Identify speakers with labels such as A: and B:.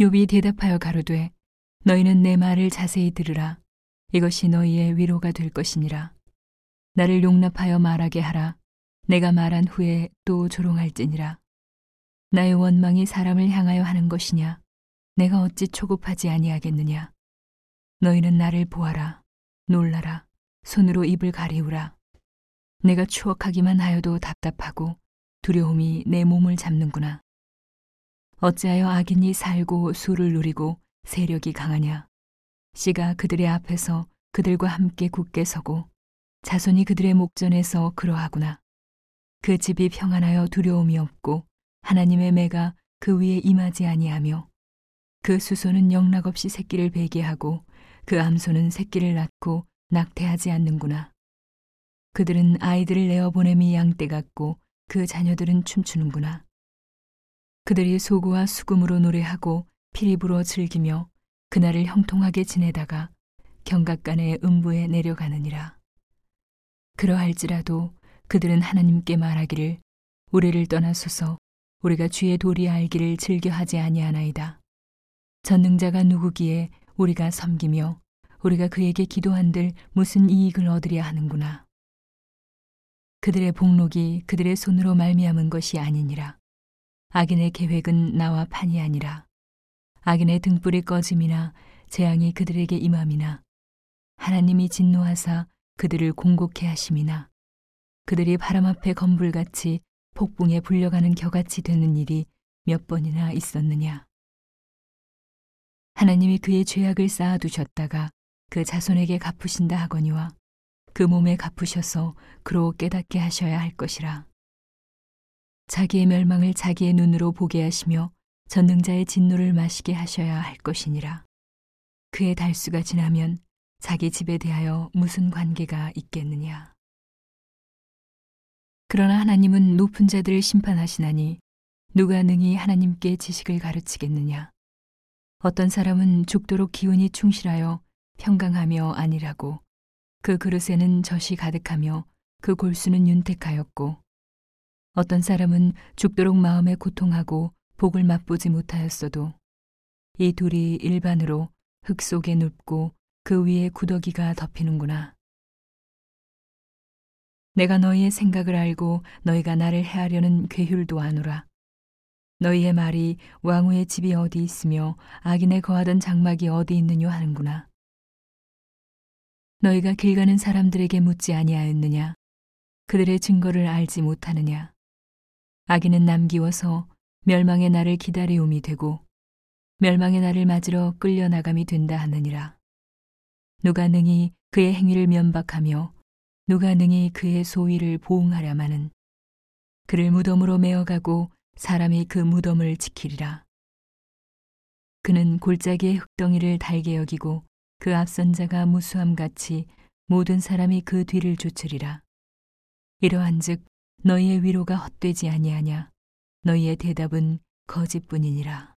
A: 욥이 대답하여 가로되 너희는 내 말을 자세히 들으라. 이것이 너희의 위로가 될 것이니라. 나를 용납하여 말하게 하라. 내가 말한 후에 또 조롱할지니라. 나의 원망이 사람을 향하여 하는 것이냐? 내가 어찌 초급하지 아니하겠느냐? 너희는 나를 보아라. 놀라라. 손으로 입을 가리우라. 내가 추억하기만 하여도 답답하고 두려움이 내 몸을 잡는구나 어찌하여 악인이 살고 수를 누리고 세력이 강하냐 씨가 그들의 앞에서 그들과 함께 굳게 서고 자손이 그들의 목전에서 그러하구나 그 집이 평안하여 두려움이 없고 하나님의 매가 그 위에 임하지 아니하며 그 수소는 영락없이 새끼를 베게 하고 그 암소는 새끼를 낳고 낙태하지 않는구나. 그들은 아이들을 내어 보냄이 양떼 같고 그 자녀들은 춤추는구나. 그들이 소고와 수금으로 노래하고 피리 불어 즐기며 그날을 형통하게 지내다가 경각간의 음부에 내려가느니라. 그러할지라도 그들은 하나님께 말하기를 우리를 떠나소서 우리가 주의 도리 알기를 즐겨하지 아니하나이다. 전능자가 누구기에 우리가 섬기며 우리가 그에게 기도한들 무슨 이익을 얻으려 하는구나. 그들의 복록이 그들의 손으로 말미암은 것이 아니니라. 악인의 계획은 나와 판이 아니라. 악인의 등불이 꺼짐이나 재앙이 그들에게 임함이나 하나님이 진노하사 그들을 공곡해 하심이나 그들이 바람 앞에 건불같이 폭풍에 불려가는 겨같이 되는 일이 몇 번이나 있었느냐. 하나님이 그의 죄악을 쌓아두셨다가 그 자손에게 갚으신다 하거니와 그 몸에 갚으셔서 그로 깨닫게 하셔야 할 것이라. 자기의 멸망을 자기의 눈으로 보게 하시며 전능자의 진노를 마시게 하셔야 할 것이니라. 그의 달수가 지나면 자기 집에 대하여 무슨 관계가 있겠느냐. 그러나 하나님은 높은 자들을 심판하시나니 누가 능히 하나님께 지식을 가르치겠느냐. 어떤 사람은 죽도록 기운이 충실하여 평강하며 아니라고 그 그릇에는 젖이 가득하며 그 골수는 윤택하였고 어떤 사람은 죽도록 마음에 고통하고 복을 맛보지 못하였어도 이 둘이 일반으로 흙 속에 눕고 그 위에 구더기가 덮이는구나. 내가 너희의 생각을 알고 너희가 나를 해하려는 괴휼도 아노라. 너희의 말이 왕후의 집이 어디 있으며 악인의 거하던 장막이 어디 있느냐 하는구나. 너희가 길 가는 사람들에게 묻지 아니하였느냐? 그들의 증거를 알지 못하느냐? 악인은 남기워서 멸망의 날을 기다리움이 되고 멸망의 날을 맞으러 끌려나감이 된다 하느니라. 누가 능히 그의 행위를 면박하며 누가 능히 그의 소위를 보응하랴마는 그를 무덤으로 메어가고 사람이 그 무덤을 지키리라. 그는 골짜기의 흙덩이를 달게 여기고 그 앞선 자가 무수함 같이 모든 사람이 그 뒤를 쫓으리라. 이러한즉 너희의 위로가 헛되지 아니하냐. 너희의 대답은 거짓뿐이니라.